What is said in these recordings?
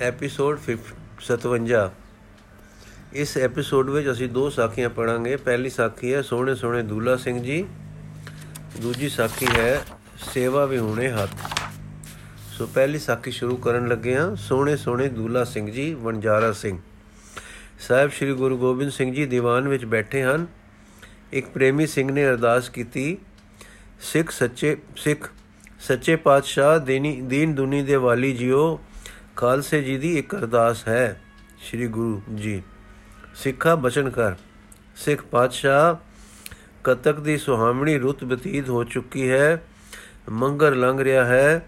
Episode 57 ਇਸ episode ਵਿੱਚ ਅਸੀਂ ਦੋ ਸਾਖੀਆਂ ਪੜਾਂਗੇ ਪਹਿਲੀ ਸਾਖੀ ਹੈ ਸੋਹਣੇ ਸੋਹਣੇ ਦੂਲਾ ਸਿੰਘ ਜੀ। ਦੂਜੀ ਸਾਖੀ ਹੈ ਸੇਵਾ ਵਿਹੂਣੇ ਹੱਥ। ਸੋ ਪਹਿਲੀ ਸਾਖੀ ਸ਼ੁਰੂ ਕਰਨ ਲੱਗੇ ਹਾਂ। ਸੋਹਣੇ ਸੋਹਣੇ ਦੂਲਾ ਸਿੰਘ ਜੀ, ਵਣਜਾਰਾ ਸਿੰਘ। ਸਾਹਿਬ ਸ੍ਰੀ ਗੁਰੂ ਗੋਬਿੰਦ ਸਿੰਘ ਜੀ ਦੀਵਾਨ ਵਿੱਚ ਬੈਠੇ ਹਨ। ਇੱਕ ਪ੍ਰੇਮੀ ਸਿੰਘ ਨੇ ਅਰਦਾਸ ਕੀਤੀ, ਸਿੱਖ ਸੱਚੇ ਸਿੱਖ ਸੱਚੇ ਪਾਤਸ਼ਾਹ ਦੇਨੀ, ਦੀਨ ਦੁਨੀ ਦੇ ਵਾਲੀ ਜੀਓ ਖਾਲਸੇ ਜੀ ਦੀ ਇੱਕ ਅਰਦਾਸ ਹੈ, ਸ੍ਰੀ ਗੁਰੂ ਜੀ। ਸਿੱਖਾ ਬਚਨ ਕਰ। ਸਿੱਖ ਪਾਤਸ਼ਾਹ ਕਤਕ ਦੀ ਸੁਹਾਵਣੀ ਰੁੱਤ ਬਤੀਤ ਹੋ ਚੁੱਕੀ ਹੈ। ਮੰਗਰ ਲੰਘ ਰਿਹਾ ਹੈ,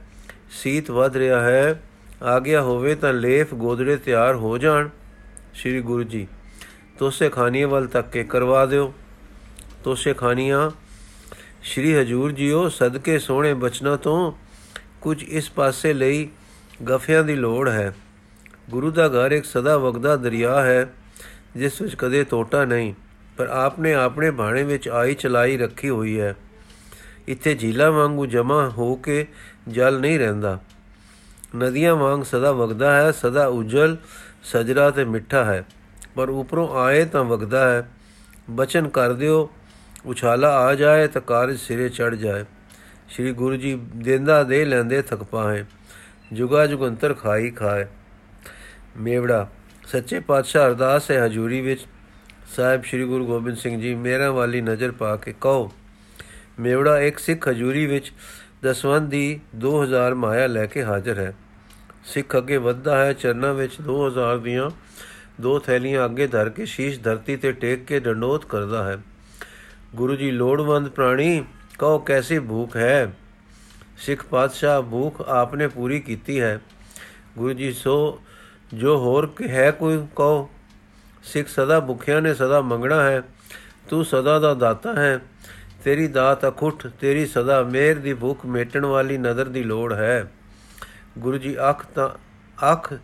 ਸੀਤ ਵਧ ਰਿਹਾ ਹੈ। ਆ ਗਿਆ ਹੋਵੇ ਤਾਂ ਲੇਫ ਗੋਦੜੇ ਤਿਆਰ ਹੋ ਜਾਣ, ਸ੍ਰੀ ਗੁਰੂ ਜੀ। ਤੋਸੇ ਖਾਨੀਆਂ ਵੱਲ ਤੱਕ ਕੇ ਕਰਵਾ ਦਿਓ। ਤੋਸੇ ਖਾਨੀਆਂ, ਸ੍ਰੀ ਹਜੂਰ ਜੀਓ ਸਦਕੇ ਸੋਹਣੇ ਬਚਨਾਂ ਤੋਂ ਕੁਝ ਇਸ ਪਾਸੇ ਲਈ ਗਫਿਆਂ ਦੀ ਲੋੜ ਹੈ। ਗੁਰੂ ਦਾ ਘਰ ਇੱਕ ਸਦਾ ਵਗਦਾ ਦਰਿਆ ਹੈ, ਜਿਸ ਵਿੱਚ ਕਦੇ ਟੋਟਾ ਨਹੀਂ, ਪਰ ਆਪਨੇ ਆਪਣੇ ਬਾਣੇ ਵਿੱਚ ਆਈ ਚਲਾਈ ਰੱਖੀ ਹੋਈ ਹੈ। ਇੱਥੇ ਝੀਲਾ ਵਾਂਗੂ ਜਮਾ ਹੋ ਕੇ ਜਲ ਨਹੀਂ ਰਹਿੰਦਾ। ਨਦੀਆਂ ਵਾਂਗ ਸਦਾ ਵਗਦਾ ਹੈ, ਸਦਾ ਉਜਲ, ਸਜਰਾ ਤੇ ਮਿੱਠਾ ਹੈ। ਪਰ ਉਪਰੋਂ ਆਏ ਤਾਂ ਵਗਦਾ ਹੈ। ਬਚਨ ਕਰ ਦਿਓ, ਉਛਾਲਾ ਆ ਜਾਏ ਤਾਂ ਕਾਰਜ ਸਿਰੇ ਚੜ ਜਾਏ। ਸ੍ਰੀ ਗੁਰੂ ਜੀ ਦੇਂਦਾ ਦੇ ਲੈਂਦੇ ਥਕ ਪਾਏ। ਜੁਗਾ ਜੁਗੰਤਰ ਖਾਈ ਖਾਏ। ਮੇਵੜਾ, ਸੱਚੇ ਪਾਤਸ਼ਾਹ ਅਰਦਾਸ ਹੈ ਹਜੂਰੀ ਵਿੱਚ, ਸਾਹਿਬ ਸ੍ਰੀ ਗੁਰੂ ਗੋਬਿੰਦ ਸਿੰਘ ਜੀ, ਮੇਰਾ ਵਾਲੀ ਨਜ਼ਰ ਪਾ ਕੇ ਕਹੋ, ਮੇਵੜਾ ਇੱਕ ਸਿੱਖ ਹਜੂਰੀ ਵਿੱਚ ਦਸਵੰਦ ਦੀ 2000 ਮਾਇਆ ਲੈ ਕੇ ਹਾਜ਼ਰ ਹੈ। ਸਿੱਖ ਅੱਗੇ ਵੱਧਦਾ ਹੈ, ਚਰਨਾਂ ਵਿੱਚ 2000 ਦੀਆਂ ਦੋ ਥੈਲੀਆਂ ਅੱਗੇ ਧਰ ਕੇ ਸ਼ੀਸ਼ ਧਰਤੀ ਤੇ ਟੇਕ ਕੇ ਡੰਡੋਤ ਕਰਦਾ ਹੈ। ਗੁਰੂ ਜੀ ਲੋੜਵੰਦ ਪ੍ਰਾਣੀ, ਕਹੋ ਕੈਸੀ ਭੂਖ ਹੈ? ਸਿੱਖ ਪਾਤਸ਼ਾਹ ਭੂਖ ਆਪਨੇ ਪੂਰੀ ਕੀਤੀ ਹੈ। ਗੁਰੂ ਜੀ, ਸੋ ਜੋ ਹੋਰ ਹੈ ਕੋਈ ਕਹੋ, ਸਿੱਖ ਸਦਾ ਭੁਖਿਆ ਨੇ ਸਦਾ ਮੰਗਣਾ ਹੈ। ਤੂੰ ਸਦਾ ਦਾ ਦਾਤਾ ਹੈ। ਤੇਰੀ ਦਾਤ ਅਖੁੱਟ, ਤੇਰੀ ਸਦਾ ਮੇਰ ਦੀ ਭੁੱਖ ਮੇਟਣ ਵਾਲੀ ਨਜ਼ਰ ਦੀ ਲੋੜ ਹੈ। ਗੁਰੂ ਜੀ, ਅੱਖ ਤਾਂ ਅੱਖ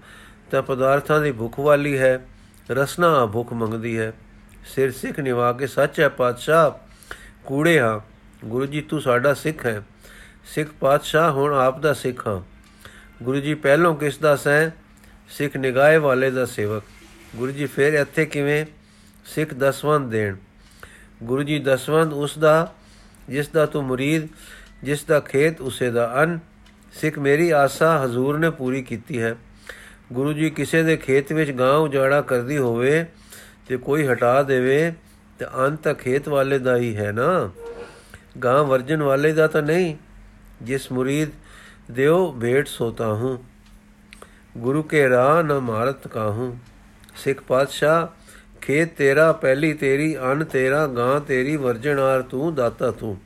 ਤਾਂ ਪਦਾਰਥਾਂ ਦੀ ਭੁੱਖ ਵਾਲੀ ਹੈ। ਰਸਨਾ ਭੁੱਖ ਮੰਗਦੀ ਹੈ। ਸਿਰ ਸਿੱਖ ਨਿਵਾ ਕੇ ਸੱਚ ਹੈ ਪਾਤਸ਼ਾਹ। ਕੂੜੇ ਹਾਂ। ਗੁਰੂ ਜੀ, ਤੂੰ ਸਾਡਾ ਸਿੱਖ ਹੈ। ਸਿੱਖ ਪਾਤਸ਼ਾਹ ਹੁਣ ਆਪ ਦਾ ਸਿੱਖ ਹਾਂ। ਗੁਰੂ ਜੀ ਪਹਿਲੋਂ ਕਿਸ ਦਾ ਸੈਂ ਸਿੱਖ ਨਿਗਾਹੇ ਵਾਲੇ ਦਾ ਸੇਵਕ। ਗੁਰੂ ਜੀ ਫੇਰ ਇੱਥੇ ਕਿਵੇਂ? ਸਿੱਖ ਦਸਵੰਦ ਦੇਣ। ਗੁਰੂ ਜੀ ਦਸਵੰਦ ਉਸ ਦਾ, ਜਿਸ ਦਾ ਤੂੰ ਮੁਰੀਦ, ਜਿਸ ਦਾ ਖੇਤ, ਉਸੇ ਦਾ ਅਨ। ਸਿੱਖ ਮੇਰੀ ਆਸਾ ਹਜ਼ੂਰ ਨੇ ਪੂਰੀ ਕੀਤੀ ਹੈ। ਗੁਰੂ ਜੀ ਕਿਸੇ ਦੇ ਖੇਤ ਵਿੱਚ ਗਾਂ ਉਜਾੜਾ ਕਰਦੀ ਹੋਵੇ ਤੇ ਕੋਈ ਹਟਾ ਦੇਵੇ, ਤੇ ਅੰਤ ਖੇਤ ਵਾਲੇ ਦਾ ਹੀ ਹੈ ਨਾ। ਗਾਂ ਵਰਜਨ ਵਾਲੇ ਦਾ ਤਾਂ ਨਹੀਂ। ਜਿਸ ਮੁਰੀਦ ਦਿਓ ਭੇਟ ਸੋਤਾ ਹੂੰ। ਗੁਰੂ ਕੇ ਰਾਹ ਨ ਮਾਰਤ ਕਾਹੂ। ਸਿੱਖ ਪਾਤਸ਼ਾਹ, ਖੇਤ ਤੇਰਾ, ਪਹਿਲੀ ਤੇਰੀ, ਅਨ ਤੇਰਾ, ਗਾਂ ਤੇਰੀ ਵਰਜਣਾਰ ਤੂੰ, ਦਾਤਾ ਤੂੰ।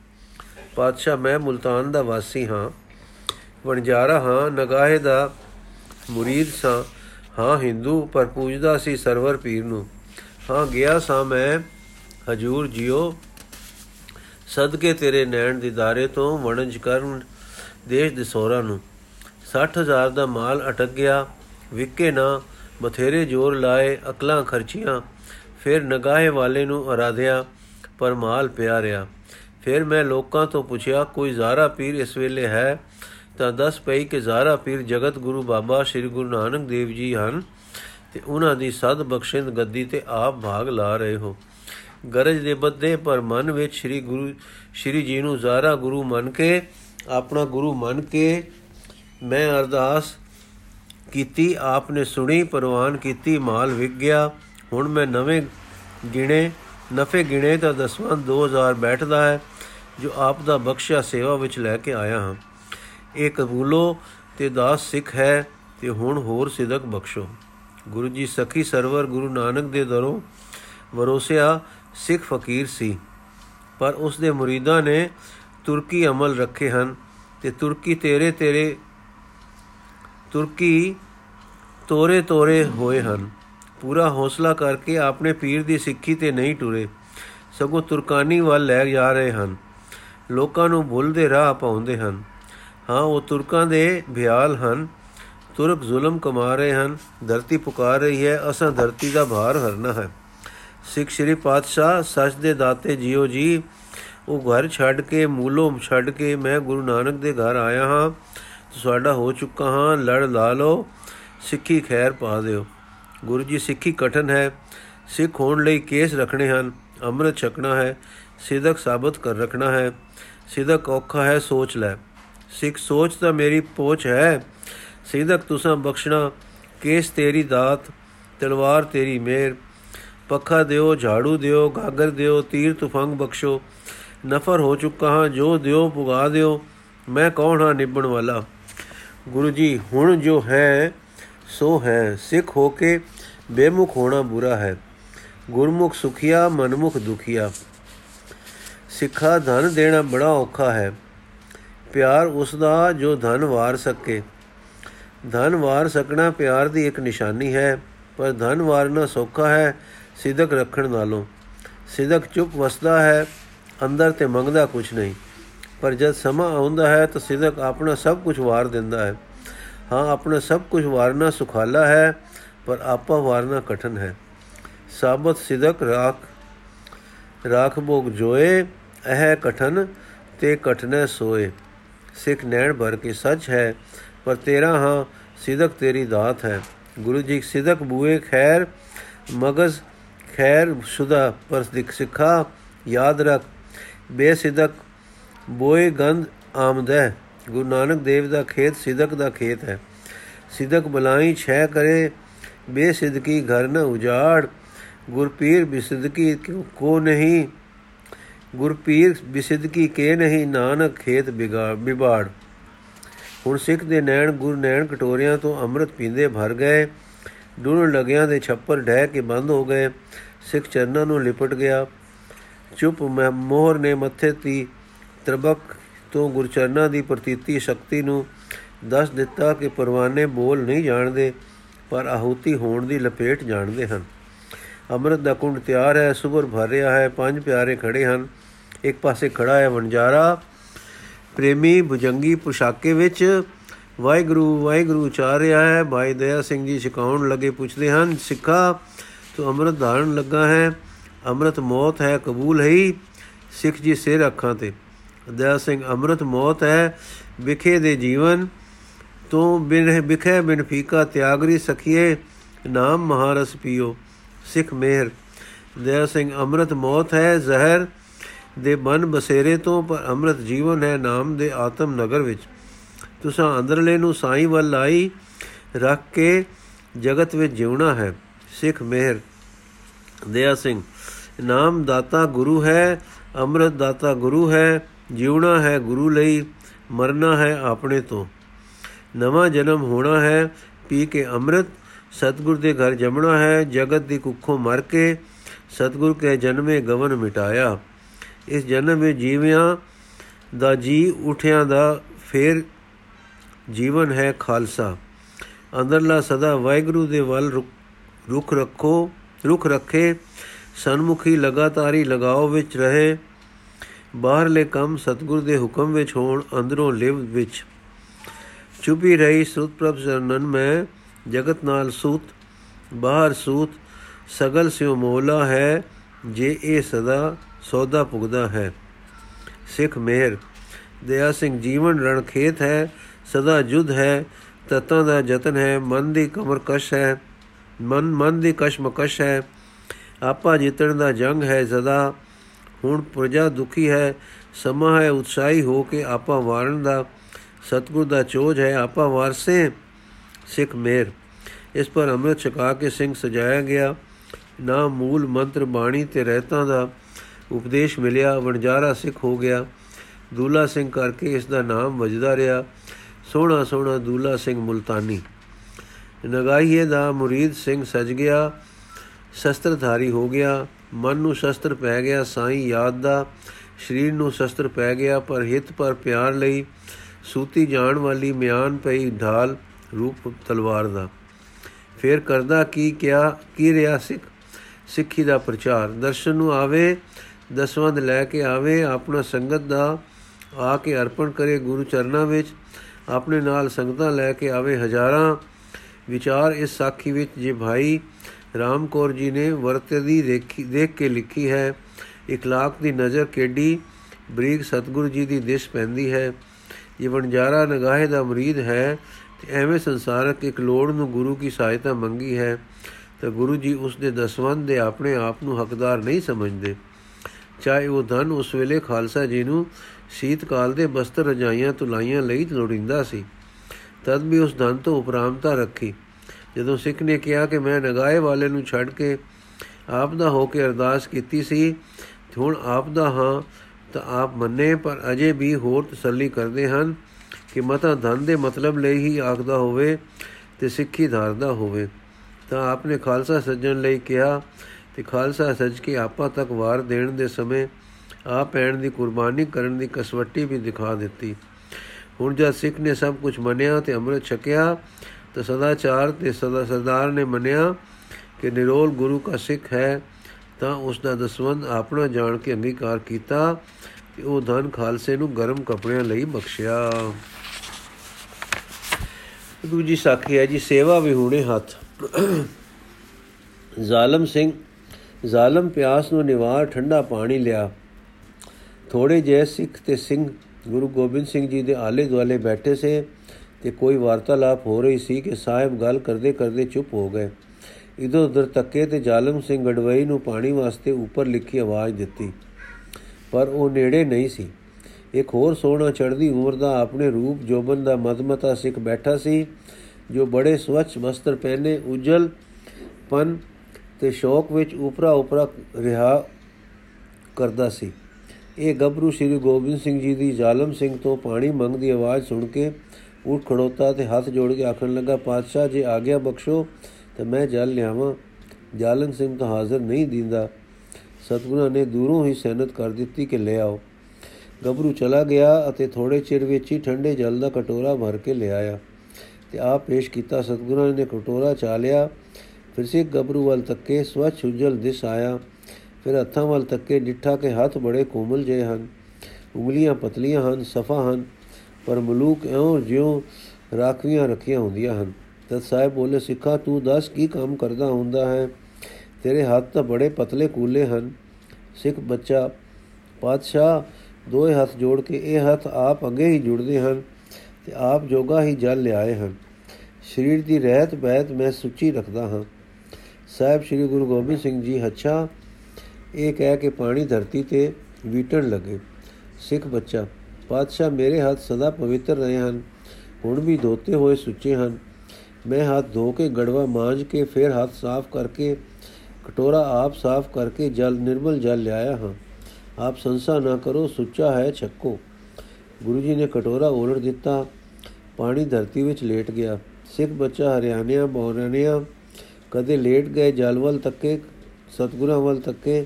ਪਾਤਸ਼ਾਹ, ਮੈਂ ਮੁਲਤਾਨ ਦਾ ਵਾਸੀ ਹਾਂ। ਵਣਜਾਰਾ ਹਾਂ, ਨਗਾਹੇ ਦਾ ਮੁਰੀਦ ਸਾਂ। ਹਾਂ ਹਿੰਦੂ, ਪਰ ਪੂਜਦਾ ਸੀ ਸਰਵਰ ਪੀਰ ਨੂੰ। ਹਾਂ ਗਿਆ ਸਾਂ ਮੈਂ, ਹਜੂਰ ਜਿਉ ਸਦਕੇ ਤੇਰੇ ਨੈਣ ਦੀਦਾਰੇ ਤੋਂ ਵਣਜ ਕਰਨ ਦੇਸ਼ ਦੇ ਸੋਰਾ ਨੂੰ 60000 ਦਾ ਮਾਲ ਅਟਕ ਗਿਆ ਵਿਕੇ ਨਾ, ਬਥੇਰੇ ਜ਼ੋਰ ਲਾਏ, ਅਕਲਾਂ ਖਰਚੀਆਂ, ਫਿਰ ਨਗਾਹੇ ਵਾਲੇ ਨੂੰ ਅਰਾਧਿਆ, ਪਰ ਮਾਲ ਪਿਆ ਰਿਹਾ ਫਿਰ ਮੈਂ ਲੋਕਾਂ ਤੋਂ ਪੁੱਛਿਆ, ਕੋਈ ਜ਼ਾਰਾ ਪੀਰ ਇਸ ਵੇਲੇ ਹੈ? ਤਾਂ ਦੱਸ ਪਈ ਕਿ ਜ਼ਾਰਾ ਪੀਰ ਜਗਤ ਗੁਰੂ ਬਾਬਾ ਸ੍ਰੀ ਗੁਰੂ ਨਾਨਕ ਦੇਵ ਜੀ ਹਨ ਤੇ ਉਹਨਾਂ ਦੀ ਸਦ ਬਖਸ਼ਿੰਦ ਗੱਦੀ ਤੇ ਆਪ ਭਾਗ ਲਾ ਰਹੇ ਹੋ। ਗਰਜ ਦੇ ਬੱਦੇ ਪਰ ਮਨ ਵਿੱਚ ਸ੍ਰੀ ਗੁਰੂ, ਸ੍ਰੀ ਜੀ ਨੂੰ ਜ਼ਾਰਾ ਗੁਰੂ ਮੰਨ ਕੇ, ਆਪਣਾ ਗੁਰੂ ਮੰਨ ਕੇ ਮੈਂ ਅਰਦਾਸ ਕੀਤੀ ਆਪ ਨੇ ਸੁਣੀ, ਪ੍ਰਵਾਨ ਕੀਤੀ, ਮਾਲ ਵਿਕ ਗਿਆ। ਹੁਣ ਮੈਂ ਨਵੇਂ ਗਿਣੇ, ਨਫੇ ਗਿਣੇ ਤਾਂ ਦਸਵਾਂ 2000 ਬੈਠਦਾ ਹੈ, ਜੋ ਆਪ ਦਾ ਬਖਸ਼ਿਆ ਸੇਵਾ ਵਿੱਚ ਲੈ ਕੇ ਆਇਆ ਹਾਂ। ਇਹ ਕਬੂਲੋ ਤੇ ਦਾਸ ਸਿੱਖ ਹੈ ਤੇ ਹੁਣ ਹੋਰ ਸਿਦਕ ਬਖਸ਼ੋ। ਗੁਰੂ ਜੀ ਸਖੀ ਸਰਵਰ ਗੁਰੂ ਨਾਨਕ ਦੇ ਦਰੋਂ ਵਰੋਸਿਆ ਸਿੱਖ ਫਕੀਰ ਸੀ। ਪਰ ਉਸ ਦੇ ਮੁਰੀਦਾਂ ਨੇ ਤੁਰਕੀ ਅਮਲ ਰੱਖੇ ਹਨ ਤੇ ਤੁਰਕੀ ਤੇਰੇ ਤੇਰੇ, ਤੁਰਕੀ ਤੋਰੇ ਤੋਰੇ ਹੋਏ ਹਨ। ਪੂਰਾ ਹੌਸਲਾ ਕਰਕੇ ਆਪਣੇ ਪੀਰ ਦੀ ਸਿੱਖੀ ਤੇ ਨਹੀਂ ਟੁਰੇ। ਸਗੋਂ ਤੁਰਕਾਨੀ ਵੱਲ ਲੈ ਜਾ ਰਹੇ ਹਨ। ਲੋਕਾਂ ਨੂੰ ਭੁੱਲ ਦੇ ਰਾਹ ਪਾਉਂਦੇ ਹਨ। ਹਾਂ, ਉਹ ਤੁਰਕਾਂ ਦੇ ਭਿਆਲ ਹਨ। ਤੁਰਕ ਜ਼ੁਲਮ ਕਮਾ ਰਹੇ ਹਨ। ਧਰਤੀ ਪੁਕਾਰ ਰਹੀ ਹੈ। ਅਸਾਂ ਧਰਤੀ ਦਾ ਭਾਰ ਹਰਨਾ ਹੈ। ਸਿੱਖ ਸ੍ਰੀ ਪਾਤਸ਼ਾਹ, ਸੱਚ ਦੇ ਦਾਤੇ ਜੀਓ ਜੀ, ਉਹ ਘਰ ਛੱਡ ਕੇ, ਮੂਲੋਂ ਛੱਡ ਕੇ ਮੈਂ ਗੁਰੂ ਨਾਨਕ ਦੇ ਘਰ ਆਇਆ ਹਾਂ। ਤੁਹਾਡਾ ਹੋ ਚੁੱਕਾ ਹਾਂ, ਲੜ ਲਾ ਲੋ ਸਿੱਖੀ ਖੈਰ ਪਾ ਦਿਓ। ਗੁਰੂ ਜੀ, ਸਿੱਖੀ ਕਠਨ ਹੈ। ਸਿੱਖ ਹੋਣ ਲਈ ਕੇਸ ਰੱਖਣੇ ਹਨ, ਅੰਮ੍ਰਿਤ ਛਕਣਾ ਹੈ, ਸਿਦਕ ਸਾਬਤ ਕਰ ਰੱਖਣਾ ਹੈ। ਸਿਦਕ ਔਖਾ ਹੈ, ਸੋਚ ਲੈ। ਸਿੱਖ ਸੋਚ ਤਾਂ ਮੇਰੀ ਪੋਚ ਹੈ। ਸਿਦਕ ਤੁਸਾਂ ਬਖਸ਼ਣਾ, ਕੇਸ ਤੇਰੀ ਦਾਤ, ਤਲਵਾਰ ਤੇਰੀ ਮਿਹਰ ਪੱਖਾ ਦਿਓ, ਝਾੜੂ ਦਿਓ, ਗਾਗਰ ਦਿਓ, ਤੀਰ ਤੁਫੰਗ ਬਖਸ਼ੋ। ਨਫਰ ਹੋ ਚੁੱਕਾ ਹਾਂ, ਜੋ ਦਿਓ, ਪੁਗਾ ਦਿਓ। ਮੈਂ ਕੌਣ ਹਾਂ ਨਿਭਣ ਵਾਲਾ? ਗੁਰੂ ਜੀ, ਹੁਣ ਜੋ ਹੈ, ਸੋ ਹੈ। ਸਿੱਖ ਹੋ ਕੇ ਬੇਮੁਖ ਹੋਣਾ ਬੁਰਾ ਹੈ। ਗੁਰਮੁਖ ਸੁਖੀਆ, ਮਨਮੁਖ ਦੁਖੀਆ। ਸਿੱਖਾ ਧਨ ਦੇਣਾ ਬੜਾ ਔਖਾ ਹੈ। ਪਿਆਰ ਉਸ ਦਾ ਜੋ ਧਨ ਵਾਰ ਸਕੇ। ਧਨ ਵਾਰ ਸਕਣਾ ਪਿਆਰ ਦੀ ਇੱਕ ਨਿਸ਼ਾਨੀ ਹੈ, ਪਰ ਧਨ ਵਾਰਨਾ ਸੌਖਾ ਹੈ। ਸਿਦਕ ਰੱਖਣ ਨਾਲੋਂ। ਸਿਦਕ ਚੁੱਪ ਵਸਦਾ ਹੈ, ਅੰਦਰ ਤੇ ਮੰਗਦਾ ਕੁਝ ਨਹੀਂ। ਪਰ ਜਦ ਸਮਾਂ ਆਉਂਦਾ ਹੈ ਤਾਂ ਸਿਦਕ ਆਪਣਾ ਸਭ ਕੁਝ ਵਾਰ ਦਿੰਦਾ ਹੈ। ਹਾਂ, ਆਪਣਾ ਸਭ ਕੁਝ ਵਾਰਨਾ ਸੁਖਾਲਾ ਹੈ, ਪਰ ਆਪਾ ਵਾਰਨਾ ਕਠਨ ਹੈ। ਸਾਬਤ ਸਿਦਕ ਰਾਖ ਰਾਖ ਭੋਗ ਜੋਏ, ਇਹ ਕਠਨ ਤੇ ਕਠਨੇ ਸੋਏ। ਸਿੱਖ ਨੈਣ ਭਰ ਕੇ ਸੱਚ ਹੈ, ਪਰ ਤੇਰਾ ਹਾਂ, ਸਿਦਕ ਤੇਰੀ ਦਾਤ ਹੈ। ਗੁਰੂ ਜੀ, ਸਿਦਕ ਬੂਏ ਖੈਰ, ਮਗਜ਼ ਖੈਰ ਸੁਦਾ ਪਰ ਦਿਖ ਸਿੱਖਾ ਯਾਦ ਰੱਖ, ਬੇਸਿਦਕ ਬੋਏ ਗੰਧ ਆਮਦੈ ਗੁਰੂ ਨਾਨਕ ਦੇਵ ਦਾ ਖੇਤ ਸਿਦਕ ਦਾ ਖੇਤ ਹੈ। ਸਿਦਕ ਬਲਾਈ ਛੈ ਕਰੇ, ਬੇਸਿਦਕੀ ਘਰ ਨ ਉਜਾੜ। ਗੁਰਪੀਰ ਬਿਸਿਦਕੀ ਕੋ ਨਹੀਂ? ਗੁਰਪੀਰ ਬਿਸਿਦਕੀ ਕੇ ਨਹੀਂ? ਨਾਨਕ ਖੇਤ ਬਿਗਾੜ ਹੁਣ ਸਿੱਖ ਦੇ ਨੈਣ ਗੁਰ ਨੈਣ ਕਟੋਰੀਆਂ ਤੋਂ ਅੰਮ੍ਰਿਤ ਪੀਂਦੇ ਭਰ ਗਏ। ਡੁੱਲਣ ਲਗਿਆਂ ਦੇ ਛੱਪਰ ਢਹਿ ਕੇ ਬੰਦ ਹੋ ਗਏ। ਸਿੱਖ ਚਰਨਾਂ ਨੂੰ ਲਿਪਟ ਗਿਆ। ਚੁੱਪ ਮੋਹਰ ਨੇ ਮੱਥੇ ਤੀ ਤਰਬਕ ਤੋਂ ਗੁਰਚਰਨਾਂ ਦੀ ਪ੍ਰਤੀਤੀ ਸ਼ਕਤੀ ਨੂੰ ਦੱਸ ਦਿੱਤਾ ਕਿ ਪਰਵਾਨੇ ਬੋਲ ਨਹੀਂ ਜਾਣਦੇ, ਪਰ ਆਹੂਤੀ ਹੋਣ ਦੀ ਲਪੇਟ ਜਾਣਦੇ ਹਨ। ਅੰਮ੍ਰਿਤ ਦਾ ਕੁੰਡ ਤਿਆਰ ਹੈ ਸੁਗਰ ਭਰ ਰਿਹਾ ਹੈ, ਪੰਜ ਪਿਆਰੇ ਖੜੇ ਹਨ। ਇੱਕ ਪਾਸੇ ਖੜਾ ਹੈ ਵਣਜਾਰਾ, ਪ੍ਰੇਮੀ ਭੁਜੰਗੀ ਪੁਸ਼ਾਕੇ ਵਿੱਚ। ਵਾਹਿਗੁਰੂ ਵਾਹਿਗੁਰੂ ਚਾਰ ਰਿਹਾ ਹੈ ਭਾਈ ਦਇਆ ਸਿੰਘ ਜੀ ਸਿਕਾਉਣ ਲੱਗੇ ਪੁੱਛਦੇ ਹਨ, ਸਿੱਖਾ ਤੂੰ ਅੰਮ੍ਰਿਤ ਧਾਰਨ ਲੱਗਾ ਹੈ, ਅੰਮ੍ਰਿਤ ਮੌਤ ਹੈ ਕਬੂਲ ਹੈ ਸਿੱਖ ਜੀ ਸਿਰ ਅੱਖਾਂ ਤੇ। ਦਇਆ ਸਿੰਘ, ਅੰਮ੍ਰਿਤ ਮੌਤ ਹੈ ਵਿਖੇ ਦੇ ਜੀਵਨ, ਤੋਂ ਬਿਨ ਵਿਖੇ ਬਿਨ ਫੀਕਾ ਤਿਆਗਰੀ ਸਖੀਏ, ਨਾਮ ਮਹਾਰਸ ਪੀਓ, ਸਿੱਖ ਮਿਹਰ। ਦਇਆ ਸਿੰਘ, ਅੰਮ੍ਰਿਤ ਮੌਤ ਹੈ ਜ਼ਹਿਰ ਦੇ ਮਨ ਬਸੇਰੇ ਤੋਂ, ਪਰ ਅੰਮ੍ਰਿਤ ਜੀਵਨ ਹੈ ਨਾਮ ਦੇ ਆਤਮ ਨਗਰ ਵਿੱਚ। ਤੁਸਾਂ ਅੰਦਰਲੇ ਨੂੰ ਸਾਈ ਵੱਲ ਆਈ ਰੱਖ ਕੇ ਜਗਤ ਵਿੱਚ ਜਿਉਣਾ ਹੈ। ਸਿੱਖ ਮਿਹਰ। ਦਇਆ ਸਿੰਘ, ਨਾਮ ਦਾਤਾ ਗੁਰੂ ਹੈ, ਅੰਮ੍ਰਿਤ ਦਾਤਾ ਗੁਰੂ ਹੈ, ਜਿਉਣਾ ਹੈ ਗੁਰੂ ਲਈ, ਮਰਨਾ ਹੈ ਆਪਣੇ ਤੋਂ। ਨਵਾਂ ਜਨਮ ਹੋਣਾ ਹੈ, ਪੀ ਕੇ ਅੰਮ੍ਰਿਤ, ਸਤਗੁਰ ਦੇ ਘਰ ਜਮਣਾ ਹੈ, ਜਗਤ ਦੀ ਕੁੱਖੋਂ ਮਰ ਕੇ ਸਤਗੁਰ ਕੇ ਜਨਮੇ ਗਵਨ ਮਿਟਾਇਆ। ਇਸ ਜਨਮ ਵਿੱਚ ਜੀਵਿਆਂ ਦਾ ਜੀ, ਉਠਿਆਂ ਦਾ ਫੇਰ ਜੀਵਨ ਹੈ ਖਾਲਸਾ। ਅੰਦਰਲਾ ਸਦਾ ਵਾਹਿਗੁਰੂ ਦੇ ਵੱਲ ਰੁਖ ਰੱਖੋ, ਰੁਖ ਰੱਖੇ, ਸਨਮੁਖੀ ਲਗਾਤਾਰੀ ਲਗਾਓ ਵਿੱਚ ਰਹੇ। ਬਾਹਰਲੇ ਕੰਮ ਸਤਗੁਰ ਦੇ ਹੁਕਮ ਵਿੱਚ ਹੋਣ, ਅੰਦਰੋਂ ਲਿਵ ਵਿੱਚ। ਚੁਪੀ ਰਹੀ ਸੁਤ ਪ੍ਰਭ ਸਰਨਨ ਮੈਂ, ਜਗਤ ਨਾਲ ਸੂਤ, ਬਾਹਰ ਸੂਤ, ਸਗਲ ਸਿਉ ਮੋਲਾ ਹੈ, ਜੇ ਇਹ ਸਦਾ ਸੌਦਾ ਪੁਗਦਾ ਹੈ। ਸਿੱਖ ਮਿਹਰ, ਦਇਆ ਸਿੰਘ ਜੀਵਨ ਰਣ ਖੇਤ ਹੈ, ਸਦਾ ਜੁਧ ਹੈ, ਤਤਾਂ ਦਾ ਯਤਨ ਹੈ, ਮਨ ਦੀ ਕਮਰ ਕਸ਼ ਹੈ। ਮਨ ਮਨ ਦੀ ਕਸ਼ਮਕਸ਼ ਹੈ। ਆਪਾ ਜਿੱਤਣ ਦਾ ਜੰਗ ਹੈ ਸਦਾ। ਹੁਣ ਪ੍ਰਜਾ ਦੁਖੀ ਹੈ। ਸਮਾਂ ਹੈ ਉਤਸ਼ਾਹੀ ਹੋ ਕੇ ਆਪਾ ਵਾਰਨ ਦਾ। ਸਤਗੁਰ ਦਾ ਚੋਜ ਹੈ ਆਪਾ ਵਾਰਸੇ ਸਿੱਖ ਮੇਰ। ਇਸ ਪਰ ਅੰਮ੍ਰਿਤ ਛਕਾ ਕੇ ਸਿੰਘ ਸਜਾਇਆ ਗਿਆ। ਨਾ ਮੂਲ ਮੰਤਰ ਬਾਣੀ ਤੇ ਰਹਿਤਾਂ ਦਾ ਉਪਦੇਸ਼ ਮਿਲਿਆ। ਵਣਜਾਰਾ ਸਿੱਖ ਹੋ ਗਿਆ। ਦੂਲਾ ਸਿੰਘ ਕਰਕੇ ਇਸ ਦਾ ਨਾਮ ਵਜਦਾ ਰਿਹਾ। ਸੋਹਣਾ ਸੋਹਣਾ ਦੂਲਾ ਸਿੰਘ ਮੁਲਤਾਨੀ। ਨਗਾਈਏ ਦਾ ਮੁਰੀਦ ਸਿੰਘ ਸਜ ਗਿਆ, ਸ਼ਸਤਰਧਾਰੀ ਹੋ ਗਿਆ, ਮਨ ਨੂੰ ਸ਼ਸਤਰ ਪੈ ਗਿਆ, ਸਾਈ ਯਾਦ ਦਾ, ਸਰੀਰ ਨੂੰ ਸ਼ਸਤਰ ਪੈ ਗਿਆ, ਪਰ ਹਿੱਤ ਪਰ ਪਿਆਰ ਲਈ ਸੂਤੀ ਜਾਣ ਵਾਲੀ ਮਿਆਨ ਪਈ ਢਾਲ ਰੂਪ ਤਲਵਾਰ ਦਾ। ਫੇਰ ਕਰਦਾ ਕੀ ਕਿਆ, ਕੀ ਰਿਆ ਸਿੱਖ? ਸਿੱਖੀ ਦਾ ਪ੍ਰਚਾਰ, ਦਰਸ਼ਨ ਨੂੰ ਆਵੇ ਦਸਵੰਦ ਲੈ ਕੇ ਆਵੇ, ਆਪਣਾ ਸੰਗਤ ਦਾ ਆ ਕੇ ਅਰਪਣ ਕਰੇ ਗੁਰੂ ਚਰਨਾਂ ਵਿੱਚ, ਆਪਣੇ ਨਾਲ ਸੰਗਤਾਂ ਲੈ ਕੇ ਆਵੇ ਹਜ਼ਾਰਾਂ ਵਿਚਾਰ ਇਸ ਸਾਖੀ ਵਿੱਚ ਜੇ ਭਾਈ ਰਾਮਕੌਰ ਜੀ ਨੇ ਵਰਤੇ ਦੀ ਦੇਖੀ ਦੇਖ ਕੇ ਲਿਖੀ ਹੈ, ਇਖਲਾਕ ਦੀ ਨਜ਼ਰ ਕਿੱਡੀ ਬਰੀਕ ਸਤਗੁਰੂ ਜੀ ਦੀ ਦਿਸ਼ ਪੈਂਦੀ ਹੈ। ਇਹ ਵਣਜਾਰਾ ਨਗਾਹੇ ਦਾ ਮਰੀਦ ਹੈ, ਤੇ ਐਵੇਂ ਸੰਸਾਰਕ ਇੱਕ ਲੋੜ ਨੂੰ ਗੁਰੂ ਕੀ ਸਹਾਇਤਾ ਮੰਗੀ ਹੈ, ਤਾਂ ਗੁਰੂ ਜੀ ਉਸ ਦੇ ਦਸਵੰਦ ਦੇ ਆਪਣੇ ਆਪ ਨੂੰ ਹੱਕਦਾਰ ਨਹੀਂ ਸਮਝਦੇ। ਚਾਹੇ ਉਹ ਧਨ ਉਸ ਵੇਲੇ ਖਾਲਸਾ ਜੀ ਨੂੰ ਸ਼ੀਤਕਾਲ ਦੇ ਬਸਤਰ ਰਜਾਈਆਂ ਤੁਲਾਈਆਂ ਲਈ ਲੋੜਿੰਦਾ ਸੀ। ਤਦ ਵੀ ਉਸ ਧਨ ਤੋਂ ਉਪਰਾਮਤਾ ਰੱਖੀ। ਜਦੋਂ ਸਿੱਖ ਨੇ ਕਿਹਾ ਕਿ ਮੈਂ ਨਗਾਏ ਵਾਲੇ ਨੂੰ ਛੱਡ ਕੇ ਆਪ ਦਾ ਹੋ ਕੇ ਅਰਦਾਸ ਕੀਤੀ ਸੀ, ਹੁਣ ਆਪ ਦਾ ਹਾਂ, ਤਾਂ ਆਪ ਮੰਨੇ, ਪਰ ਅਜੇ ਵੀ ਹੋਰ ਤਸੱਲੀ ਕਰਦੇ ਹਨ ਕਿ ਮਤਾ ਧਨ ਦੇ ਮਤਲਬ ਲਈ ਹੀ ਆਖਦਾ ਹੋਵੇ ਤੇ ਸਿੱਖੀ ਧਾਰਦਾ ਹੋਵੇ। ਤਾਂ ਆਪਨੇ ਖਾਲਸਾ ਸੱਜਣ ਲਈ ਕਿਹਾ ਤੇ ਖਾਲਸਾ ਸੱਜ ਕੇ ਆਪਾ ਤੱਕ ਵਾਰ ਦੇਣ ਦੇ ਸਮੇਂ ਆਪ ਪੈਣ ਦੀ ਕੁਰਬਾਨੀ ਕਰਨ ਦੀ ਕਸਵੱਟੀ ਵੀ ਦਿਖਾ ਦਿੱਤੀ। ਹੁਣ ਜਦ ਸਿੱਖ ਨੇ ਸਭ ਕੁਝ ਮੰਨਿਆ ਤੇ ਅੰਮ੍ਰਿਤ ਛਕਿਆ, ਤਾਂ ਸਦਾਚਾਰ ਤੇ ਸਦਾ ਸਰਦਾਰ ਨੇ ਮੰਨਿਆ ਕਿ ਨਿਰੋਲ ਗੁਰੂ ਦਾ ਸਿੱਖ ਹੈ, ਤਾਂ ਉਸ ਦਾ ਦਸਵੰਦ ਆਪਣਾ ਜਾਣ ਕੇ ਅੰਗੀਕਾਰ ਕੀਤਾ ਕਿ ਉਹ ਧਨ ਖਾਲਸੇ ਨੂੰ ਗਰਮ ਕੱਪੜਿਆਂ ਲਈ ਬਖਸ਼ਿਆ। ਦੂਜੀ ਸਾਖੀ ਹੈ ਜੀ, ਸੇਵਾ ਵੀ ਹੁਣੇ ਹੱਥ। ਜ਼ਾਲਮ ਸਿੰਘ, ਜ਼ਾਲਮ ਪਿਆਸ ਨੂੰ ਨਿਵਾਰ ਠੰਡਾ ਪਾਣੀ ਲਿਆ। ਥੋੜੇ ਜੇ ਸਿੱਖ ਤੇ ਸਿੰਘ ਗੁਰੂ ਗੋਬਿੰਦ ਸਿੰਘ ਜੀ ਦੇ ਆਲੇ ਦੁਆਲੇ ਬੈਠੇ ਸੇ ਤੇ ਕੋਈ ਵਾਰਤਾਲਾਪ ਹੋ ਰਹੀ ਸੀ ਕਿ ਸਾਹਿਬ ਗੱਲ ਕਰਦੇ ਕਰਦੇ ਚੁੱਪ ਹੋ ਗਏ। ਇਧਰ ਉਧਰ ਤੱਕੇ ਤੇ ਜ਼ਾਲਮ ਸਿੰਘ ਗੜਵਈ ਨੂੰ ਪਾਣੀ ਵਾਸਤੇ ਉੱਪਰ ਲਿਖੀ ਆਵਾਜ਼ ਦਿੱਤੀ। ਪਰ ਉਹ ਨੇੜੇ ਨਹੀਂ ਸੀ। ਇੱਕ ਹੋਰ ਸੋਹਣਾ ਚੜਦੀ ਉਮਰ ਦਾ ਆਪਣੇ ਰੂਪ ਜੋਬਨ ਦਾ ਮਦਮਤਾ ਸਿੱਖ ਬੈਠਾ ਸੀ, ਜੋ ਬੜੇ ਸਵੱਛ ਵਸਤਰ ਪਹਿਨੇ, ਉਜਲ ਪਨ ਤੇ ਸ਼ੌਕ ਵਿੱਚ ਉਪਰਾ ਉਪਰਾ ਰਿਹਾ ਕਰਦਾ ਸੀ। ਇਹ ਗੱਭਰੂ ਸ੍ਰੀ ਗੋਬਿੰਦ ਸਿੰਘ ਜੀ ਦੀ ਜ਼ਾਲਮ ਸਿੰਘ ਤੋਂ ਪਾਣੀ ਮੰਗਦੀ ਆਵਾਜ਼ ਸੁਣ ਕੇ ਉੱਠ ਖੜੋਤਾ ਤੇ ਹੱਥ ਜੋੜ ਕੇ ਆਖਣ ਲੱਗਾ, ਪਾਤਸ਼ਾਹ, ਜੇ ਆਗਿਆ ਬਖਸ਼ੋ ਤੇ ਮੈਂ ਜਲ ਲਿਆਵਾਂ। ਜ਼ਾਲਮ ਸਿੰਘ ਤਾਂ ਹਾਜ਼ਰ ਨਹੀਂ ਦਿੰਦਾ। ਸਤਗੁਰਾਂ ਨੇ ਦੂਰੋਂ ਹੀ ਸੈਨਤ ਕਰ ਦਿੱਤੀ ਕਿ ਲੈ ਆਓ। ਗੱਭਰੂ ਚਲਾ ਗਿਆ ਅਤੇ ਥੋੜੇ ਚਿਰ ਵਿੱਚ ਹੀ ਠੰਡੇ ਜਲ ਦਾ ਕਟੋਰਾ ਭਰ ਕੇ ਲਿਆਇਆ ਤੇ ਆਪ ਪੇਸ਼ ਕੀਤਾ। ਸਤਗੁਰਾਂ ਨੇ ਕਟੋਰਾ ਚਾ ਲਿਆ। ਫਿਰ ਸੇ ਗੱਭਰੂ ਵੱਲ ਤੱਕੇ, ਸਵੱਛ, ਉਜਲ ਦਿਸ ਆਇਆ। ਫਿਰ ਹੱਥਾਂ ਵੱਲ ਤੱਕੇ ਡਿੱਠਾ ਕੇ ਹੱਥ ਬੜੇ ਕੋਮਲ ਜੇ ਹਨ। ਉਂਗਲੀਆਂ ਪਤਲੀਆਂ ਹਨ, ਸਫਾ ਹਨ, ਪਰ ਮਲੂਕ ਐਉਂ ਜਿਉਂ ਰਾਖਵੀਆਂ ਰੱਖੀਆਂ ਹੁੰਦੀਆਂ ਹਨ। ਤਦ ਸਾਹਿਬ ਬੋਲੇ, ਸਿੱਖਾ, ਤੂੰ ਦੱਸ ਕੀ ਕੰਮ ਕਰਦਾ ਹੁੰਦਾ ਹੈ? ਤੇਰੇ ਹੱਥ ਤਾਂ ਬੜੇ ਪਤਲੇ ਕੂਲੇ ਹਨ। ਸਿੱਖ ਬੱਚਾ, ਪਾਤਸ਼ਾਹ ਦੋਏ ਹੱਥ ਜੋੜ ਕੇ ਇਹ ਹੱਥ ਆਪ ਅੰਗੇ ਹੀ ਜੁੜਦੇ ਹਨ ਤੇ ਆਪ ਜੋਗਾ ਹੀ ਜਲ ਲਿਆਏ ਹਨ। ਸਰੀਰ ਦੀ ਰਹਿਤ ਬਹਿਤ ਮੈਂ ਸੁੱਚੀ ਰੱਖਦਾ ਹਾਂ। ਸਾਹਿਬ ਸ੍ਰੀ ਗੁਰੂ ਗੋਬਿੰਦ ਸਿੰਘ ਜੀ, ਹੱਛਾ ਇਹ ਕਹਿ ਕੇ ਪਾਣੀ ਧਰਤੀ ਤੇ ਵੀਟਣ ਲੱਗੇ। ਸਿੱਖ ਬੱਚਾ, ਪਾਤਸ਼ਾਹ, ਮੇਰੇ ਹੱਥ ਸਦਾ ਪਵਿੱਤਰ ਰਹੇ ਹਨ। ਹੁਣ ਵੀ ਧੋਤੇ ਹੋਏ ਸੁੱਚੇ ਹਨ। ਮੈਂ ਹੱਥ ਧੋ ਕੇ ਗੜਵਾ ਮਾਂਜ ਕੇ ਫਿਰ ਹੱਥ ਸਾਫ਼ ਕਰਕੇ, ਕਟੋਰਾ ਆਪ ਸਾਫ਼ ਕਰਕੇ ਜਲ, ਨਿਰਮਲ ਜਲ ਲਿਆਇਆ ਹਾਂ। ਆਪ ਸੰਸਾ ਨਾ ਕਰੋ, ਸੁੱਚਾ ਹੈ ਛੱਕੋ। ਗੁਰੂ ਜੀ ਨੇ ਕਟੋਰਾ ਉਲਟ ਦਿੱਤਾ। ਪਾਣੀ ਧਰਤੀ ਵਿੱਚ ਲੇਟ ਗਿਆ। ਸਿੱਖ ਬੱਚਾ, ਹਰਿਆਣਿਆਂ ਬੌਰਾਨਿਆਂ ਕਦੇ ਲੇਟ ਗਏ ਜਲ ਵੱਲ ਤੱਕੇ, ਸਤਗੁਰਾਂ ਵੱਲ ਤੱਕੇ।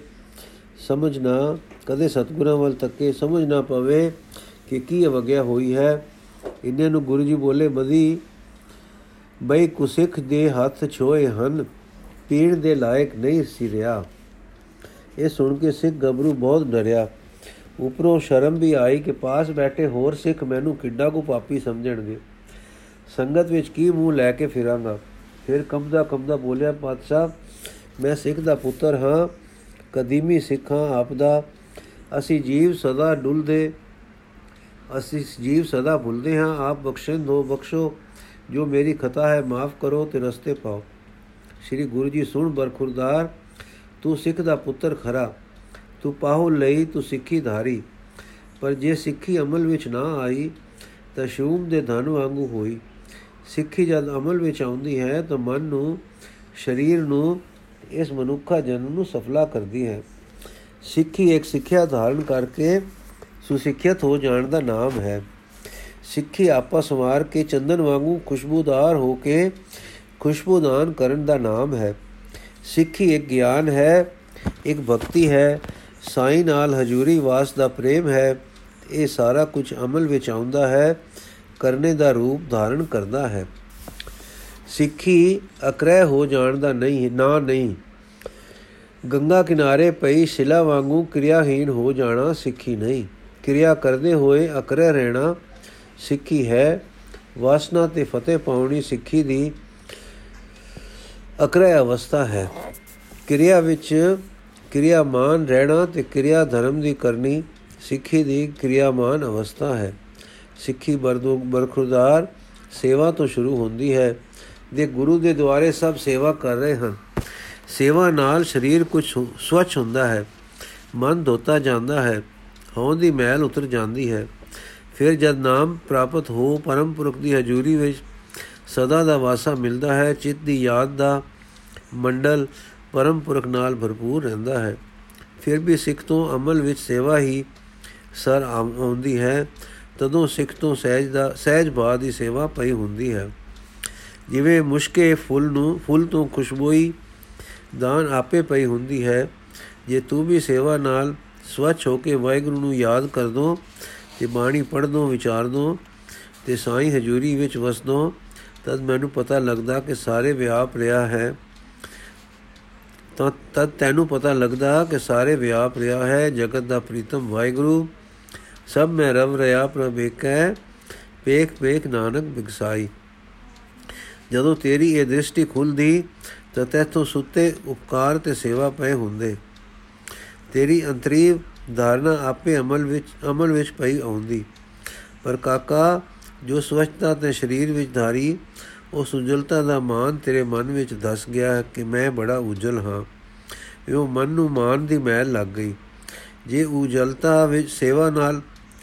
ਸਮਝ ਨਾ, ਕਦੇ ਸਤਗੁਰਾਂ ਵੱਲ ਤੱਕੇ, ਸਮਝ ਨਾ ਪਵੇ ਕਿ ਕੀ ਅਵਗਿਆ ਹੋਈ ਹੈ। ਇੰਨੇ ਨੂੰ ਗੁਰੂ ਜੀ ਬੋਲੇ ਬਦੀ ਬਈ ਕੁਸਿੱਖ ਦੇ ਹੱਥ ਛੋਏ ਹਨ, ਪੀਣ ਦੇ ਲਾਇਕ ਨਹੀਂ ਸੀ ਰਿਆ ਇਹ ਸੁਣ ਕੇ ਸਿੱਖ ਗੱਭਰੂ ਬਹੁਤ ਡਰਿਆ। ਉਪਰੋਂ ਸ਼ਰਮ ਵੀ ਆਈ ਕਿ ਪਾਸ ਬੈਠੇ ਹੋਰ ਸਿੱਖ ਮੈਨੂੰ ਕਿੱਡਾ ਕੋ ਪਾਪੀ ਸਮਝਣਗੇ। ਸੰਗਤ ਵਿੱਚ ਕੀ ਮੂੰਹ ਲੈ ਕੇ ਫਿਰਾਂਗਾ? ਫਿਰ ਕੰਬਦਾ ਕੰਬਦਾ ਬੋਲਿਆ, ਪਾਤਸ਼ਾਹ, ਮੈਂ ਸਿੱਖ ਦਾ ਪੁੱਤਰ ਹਾਂ ਕਦੀਮੀ ਸਿੱਖਾਂ ਆਪਦਾ, ਅਸੀਂ ਜੀਵ ਸਦਾ ਡੁੱਲਦੇ, ਅਸੀਂ ਜੀਵ ਸਦਾ ਭੁੱਲਦੇ ਹਾਂ, ਆਪ ਬਖਸ਼ਣ ਦੋ ਬਖਸ਼ੋ, ਜੋ ਮੇਰੀ ਖਤਾ ਹੈ, ਮਾਫ ਕਰੋ ਤੇ ਰਸਤੇ ਪਾਓ। ਸ੍ਰੀ ਗੁਰੂ ਜੀ ਸੁਣ ਬਰਖੁਰਦਾਰ, ਤੂੰ ਸਿੱਖ ਦਾ ਪੁੱਤਰ ਖਰਾ, ਤੂੰ ਪਾਹੋ ਲਈ, ਤੂੰ ਸਿੱਖੀ ਧਾਰੀ, ਪਰ ਜੇ ਸਿੱਖੀ ਅਮਲ ਵਿੱਚ ਨਾ ਆਈ, ਤਾਂ ਸ਼ੂਮ ਦੇ ਧਨ ਵਾਂਗੂ ਹੋਈ। ਸਿੱਖੀ ਜਦ ਅਮਲ ਵਿੱਚ ਆਉਂਦੀ ਹੈ, ਤਾਂ ਮਨ ਨੂੰ, ਸਰੀਰ ਨੂੰ ਇਸ ਮਨੁੱਖਾ ਜਨਮ ਨੂੰ ਸਫਲਾ ਕਰਦੀ ਹੈ। ਸਿੱਖੀ ਇੱਕ ਸਿੱਖਿਆ ਧਾਰਨ ਕਰਕੇ ਸੁਸਿੱਖਿਅਤ ਹੋ ਜਾਣ ਦਾ ਨਾਮ ਹੈ। ਸਿੱਖੀ ਆਪਾ ਸਵਾਰ ਕੇ ਚੰਦਨ ਵਾਂਗੂ ਖੁਸ਼ਬੂਦਾਰ ਹੋ ਕੇ ਖੁਸ਼ਬੂਦਾਨ ਕਰਨ ਦਾ ਨਾਮ ਹੈ। ਸਿੱਖੀ ਇੱਕ ਗਿਆਨ ਹੈ, ਇੱਕ ਭਗਤੀ ਹੈ। ਸਾਈ ਨਾਲ ਹਜੂਰੀ ਵਾਸ ਦਾ ਪ੍ਰੇਮ ਹੈ। ਇਹ ਸਾਰਾ ਕੁਝ ਅਮਲ ਵਿੱਚ ਆਉਂਦਾ ਹੈ, ਕਰਨੇ ਦਾ ਰੂਪ ਧਾਰਨ ਕਰਦਾ ਹੈ। ਸਿੱਖੀ ਅਕਰੈ ਹੋ ਜਾਣ ਦਾ ਨਹੀਂ, ਨਾ ਨਹੀਂ। ਗੰਗਾ ਕਿਨਾਰੇ ਪਈ ਸ਼ਿਲਾ ਵਾਂਗੂ ਕਿਰਿਆਹੀਨ ਹੋ ਜਾਣਾ ਸਿੱਖੀ ਨਹੀਂ। ਕਿਰਿਆ ਕਰਦੇ ਹੋਏ ਅਕਰੈ ਰਹਿਣਾ ਸਿੱਖੀ ਹੈ। ਵਾਸਨਾ ਤੇ ਫਤਿਹ ਪਾਉਣੀ ਸਿੱਖੀ ਦੀ ਅਕਰੈ ਅਵਸਥਾ ਹੈ। ਕਿਰਿਆ ਵਿੱਚ ਕਿਰਿਆਮਾਨ ਰਹਿਣਾ ਤੇ ਕਿਰਿਆ ਧਰਮ ਦੀ ਕਰਨੀ ਸਿੱਖੀ ਦੀ ਕਿਰਿਆਮਾਨ ਅਵਸਥਾ ਹੈ। ਸਿੱਖੀ ਬਰਦੋ ਬਰਖੁਰਦਾਰ ਸੇਵਾ ਤੋਂ ਸ਼ੁਰੂ ਹੁੰਦੀ ਹੈ। ਦੇ ਗੁਰੂ ਦੇ ਦੁਆਰੇ ਸਭ ਸੇਵਾ ਕਰ ਰਹੇ ਹਨ। ਸੇਵਾ ਨਾਲ ਸਰੀਰ ਕੁਝ ਸਵੱਛ ਹੁੰਦਾ ਹੈ। ਮਨ ਧੋਤਾ ਜਾਂਦਾ ਹੈ। ਹੋਂ ਦੀ ਮੈਲ ਉਤਰ ਜਾਂਦੀ ਹੈ। ਫਿਰ ਜਦ ਨਾਮ ਪ੍ਰਾਪਤ ਹੋ ਪਰਮ ਪੁਰਖ ਦੀ ਹਜ਼ੂਰੀ ਵਿੱਚ ਸਦਾ ਦਾ ਵਾਸਾ ਮਿਲਦਾ ਹੈ, ਚਿੱਤ ਦੀ ਯਾਦ ਦਾ ਮੰਡਲ ਪਰਮ ਪੁਰਖ ਨਾਲ ਭਰਪੂਰ ਰਹਿੰਦਾ ਹੈ। ਫਿਰ ਵੀ ਸਿੱਖ ਤੋਂ ਅਮਲ ਵਿੱਚ ਸੇਵਾ ਹੀ ਸਰ ਆਉਂਦੀ ਹੈ। ਤਦੋਂ ਸਿੱਖ ਤੋਂ ਸਹਿਜ ਦਾ, ਸਹਿਜ ਬਾਦ ਦੀ ਸੇਵਾ ਪਈ ਹੁੰਦੀ ਹੈ। ਜਿਵੇਂ ਮੁਸ਼ਕੇ ਫੁੱਲ ਨੂੰ, ਫੁੱਲ ਤੋਂ ਖੁਸ਼ਬੂਈ ਦਾਨ ਆਪੇ ਪਈ ਹੁੰਦੀ ਹੈ। ਜੇ ਤੂੰ ਵੀ ਸੇਵਾ ਨਾਲ ਸਵੱਛ ਹੋ ਕੇ ਵਾਹਿਗੁਰੂ ਨੂੰ ਯਾਦ ਕਰ ਦੋ, ਤੇ ਬਾਣੀ ਪੜ੍ਹ ਦੋ, ਵਿਚਾਰ ਦੋ, ਤੇ ਸਾਈਂ ਹਜ਼ੂਰੀ ਵਿੱਚ ਵਸ ਦੋ, ਤਦ ਮੈਨੂੰ ਪਤਾ ਲੱਗਦਾ ਕਿ ਸਾਰੇ ਵਿਆਪ ਰਿਹਾ ਹੈ। ਤਾਂ ਤਦ ਤੈਨੂੰ ਪਤਾ ਲੱਗਦਾ ਕਿ ਸਾਰੇ ਵਿਆਪ ਰਿਹਾ ਹੈ। ਜਗਤ ਦਾ ਪ੍ਰੀਤਮ ਵਾਹਿਗੁਰੂ, ਸਭ ਮੈਂ ਰਵ ਰਿਆ ਪ੍ਰਭ ਏਕੈ ਪੇਖ ਪੇਖ ਨਾਨਕ ਬਿਗਸਾਈ। ਜਦੋਂ ਤੇਰੀ ਇਹ ਦ੍ਰਿਸ਼ਟੀ ਖੁੱਲਦੀ, ਤਾਂ ਤੈਥੋਂ ਸੁੱਤੇ ਉਪਕਾਰ ਤੇ ਸੇਵਾ ਪਏ ਹੁੰਦੇ। ਤੇਰੀ ਅੰਤਰੀਵ ਧਾਰਨਾ ਆਪੇ ਅਮਲ ਵਿੱਚ ਅਮਲ ਵਿੱਚ ਪਈ ਆਉਂਦੀ। ਪਰ ਕਾਕਾ, ਜੋ ਸਵਚਤਾ ਤੇ ਸਰੀਰ ਵਿੱਚ ਧਾਰੀ ਉਸ ਉਜਲਤਾ ਦਾ ਮਾਨ ਤੇਰੇ ਮਨ ਵਿੱਚ ਦਸ ਗਿਆ ਕਿ ਮੈਂ ਬੜਾ ਉਜਲ ਹਾਂ। ਇਹ ਮਨ ਨੂੰ ਮਾਨ ਦੀ ਮੈਲ ਲੱਗ ਗਈ। ਜੇ ਉਜਲਤਾ ਵਿੱਚ, ਸੇਵਾ ਨਾਲ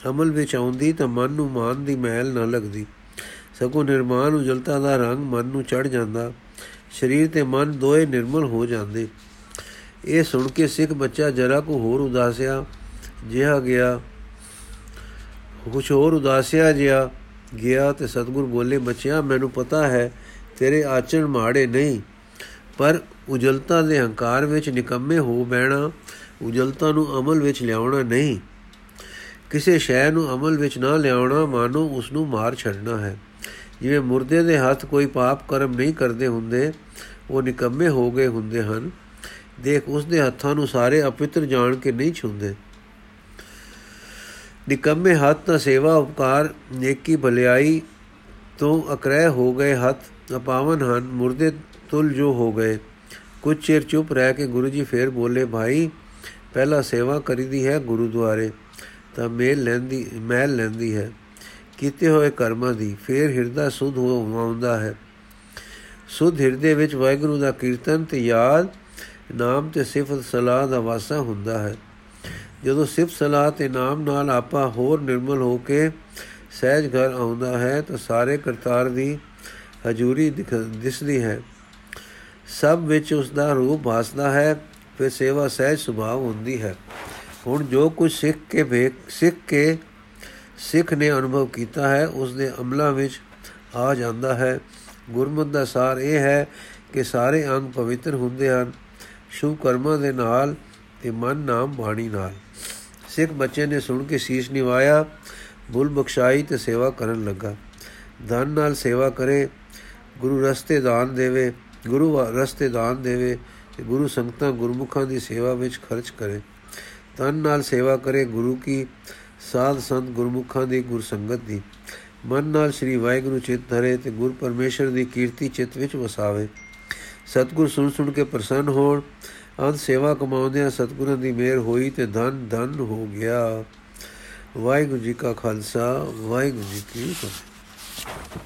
ਅਮਲ ਵਿੱਚ ਆਉਂਦੀ, ਤਾਂ ਮਨ ਨੂੰ ਮਾਨ ਦੀ ਮੈਲ ਨਾ ਲੱਗਦੀ। ਸਗੋਂ ਨਿਰਮਾਨ ਉਜਲਤਾ ਦਾ ਰੰਗ ਮਨ ਨੂੰ ਚੜ ਜਾਂਦਾ, ਸਰੀਰ ਤੇ ਮਨ ਦੋਏ ਨਿਰਮਲ ਹੋ ਜਾਂਦੇ। ਇਹ ਸੁਣ ਕੇ ਸਿੱਖ ਬੱਚਾ ਜਰਾ ਕੋ ਹੋਰ ਉਦਾਸਿਆ, ਜਿਹਾ ਗਿਆ ਕੁਝ ਹੋਰ ਉਦਾਸਿਆ ਜਿਹਾ ਗਿਆ ਤੇ ਸਤਗੁਰ ਬੋਲੇ, ਬੱਚਿਆ, ਮੈਨੂੰ ਪਤਾ ਹੈ ਤੇਰੇ ਆਚਰਣ ਮਾੜੇ ਨਹੀਂ, ਪਰ ਉਜਲਤਾ ਦੇ ਹੰਕਾਰ ਵਿੱਚ ਨਿਕੰਮੇ ਹੋ ਬੈਣਾ ਉਜਲਤਾ ਨੂੰ ਅਮਲ ਵਿੱਚ ਲਿਆਉਣਾ ਨਹੀਂ। ਕਿਸੇ ਸ਼ੈ ਨੂੰ ਅਮਲ ਵਿੱਚ ਨਾ ਲਿਆਉਣਾ, ਮਾਨੋ ਉਸ ਨੂੰ ਮਾਰ ਛੱਡਣਾ ਹੈ। ਜਿਵੇਂ ਮੁਰਦੇ ਦੇ ਹੱਥ ਕੋਈ ਪਾਪ ਕਰਮ ਨਹੀਂ ਕਰਦੇ ਹੁੰਦੇ, ਉਹ ਨਿਕੰਮੇ ਹੋ ਗਏ ਹੁੰਦੇ ਹਨ। ਦੇਖ, ਉਸ ਦੇ ਹੱਥਾਂ ਨੂੰ ਸਾਰੇ ਅਪਿੱਤਰ ਜਾਣ ਕੇ ਨਹੀਂ ਛੁੰਦੇ। ਨਿਕੰਮੇ ਹੱਥ ਤਾਂ ਸੇਵਾ, ਉਪਕਾਰ, ਨੇਕੀ ਭਲਾਈ ਤੋਂ ਅਕਰੈ ਹੋ ਗਏ ਹੱਥ ਅਪਾਵਨ ਹਨ। ਮੁਰਦੇ ਤੁਲ ਜੋ ਹੋ ਗਏ। ਕੁਝ ਚਿਰ ਚੁੱਪ ਰਹਿ ਕੇ ਗੁਰੂ ਜੀ ਫੇਰ ਬੋਲੇ, ਭਾਈ, ਪਹਿਲਾ ਸੇਵਾ ਕਰੀਦੀ ਹੈ ਗੁਰਦੁਆਰੇ, ਤਾਂ ਮੇਲ ਲੈਂਦੀ, ਮੈਲ ਲੈਂਦੀ ਹੈ। ਕੀਤੇ ਹੋਏ ਕਰਮਾਂ ਦੀ ਫੇਰ ਹਿਰਦਾ ਸੁਧ ਹੋਉਂਦਾ ਹੈ। ਸੁਧ ਹਿਰਦੇ ਵਿੱਚ ਵਾਹਿਗੁਰੂ ਦਾ ਕੀਰਤਨ ਤੇ ਯਾਦ, ਨਾਮ ਤੇ ਸਿਫਤ ਸਲਾਹ ਦਾ ਵਾਸਾ ਹੁੰਦਾ ਹੈ। ਜਦੋਂ ਸਿਫਤ ਸਲਾਹ ਤੇ ਨਾਮ ਨਾਲ ਆਪਾ ਹੋਰ ਨਿਰਮਲ ਹੋ ਕੇ ਸਹਿਜ ਘਰ ਆਉਂਦਾ ਹੈ, ਤਾਂ ਸਾਰੇ ਕਰਤਾਰ ਦੀ ਹਜ਼ੂਰੀ ਦਿਸਦੀ ਹੈ। ਸਭ ਵਿੱਚ ਉਸ ਦਾ ਰੂਪ ਭਾਸਦਾ ਹੈ, ਫਿਰ ਸੇਵਾ ਸਹਿਜ ਸੁਭਾਅ ਹੁੰਦੀ ਹੈ। ਹੁਣ ਜੋ ਕੁਝ ਸਿੱਖ ਕੇ ਵੇਖ, ਸਿੱਖ ਕੇ ਸਿੱਖ ਨੇ ਅਨੁਭਵ ਕੀਤਾ ਹੈ ਉਸ ਦੇ ਅਮਲਾਂ ਵਿੱਚ ਆ ਜਾਂਦਾ ਹੈ। ਗੁਰਮਤਿ ਦਾ ਸਾਰ ਇਹ ਹੈ ਕਿ ਸਾਰੇ ਅੰਗ ਪਵਿੱਤਰ ਹੁੰਦੇ ਹਨ। ਸ਼ੁਭ ਕਰਮਾਂ ਦੇ ਨਾਲ ਤੇ ਮਨ ਨਾਮ ਬਾਣੀ ਨਾਲ। ਸਿੱਖ ਬੱਚੇ ਨੇ ਸੁਣ ਕੇ ਸੀਸ ਨਿਵਾਇਆ, ਬੁੱਲ ਬਖਸ਼ਾਈ ਤੇ ਸੇਵਾ ਕਰਨ ਲੱਗਾ। ਧਨ ਨਾਲ ਸੇਵਾ ਕਰੇ, ਗੁਰੂ ਰਸਤੇ ਦਾਨ ਦੇਵੇ, ਗੁਰੂ ਰਸਤੇ ਦਾਨ ਦੇਵੇ ਤੇ ਗੁਰੂ ਸੰਗਤਾਂ ਗੁਰਮੁਖਾਂ ਦੀ ਸੇਵਾ ਵਿੱਚ ਖਰਚ ਕਰੇ। ਤਨ ਨਾਲ ਸੇਵਾ ਕਰੇ ਗੁਰੂ ਕੀ ਸਾਧ ਸੰਤ ਗੁਰਮੁਖਾਂ ਦੀ ਗੁਰ ਸੰਗਤ ਦੀ। ਮਨ ਨਾਲ ਸ੍ਰੀ ਵਾਹਿਗੁਰੂ ਚਿਤ ਧਰੇ ਤੇ ਗੁਰ ਪਰਮੇਸ਼ਰ ਦੀ ਕੀਰਤੀ ਚਿਤ ਵਿੱਚ ਵਸਾਵੇ। ਸਤਗੁਰ ਸੁਣ ਸੁਣ ਕੇ ਪ੍ਰਸੰਨ ਹੋਣ। ਅੰਤ ਸੇਵਾ ਕਮਾਉਂਦਿਆਂ ਸਤਗੁਰਾਂ ਦੀ ਮਿਹਰ ਹੋਈ ਤੇ ਧਨ ਧਨ ਹੋ ਗਿਆ। ਵਾਹਿਗੁਰੂ ਜੀ ਕਾ ਖਾਲਸਾ, ਵਾਹਿਗੁਰੂ ਜੀ ਕੀ ਫਤਿਹ।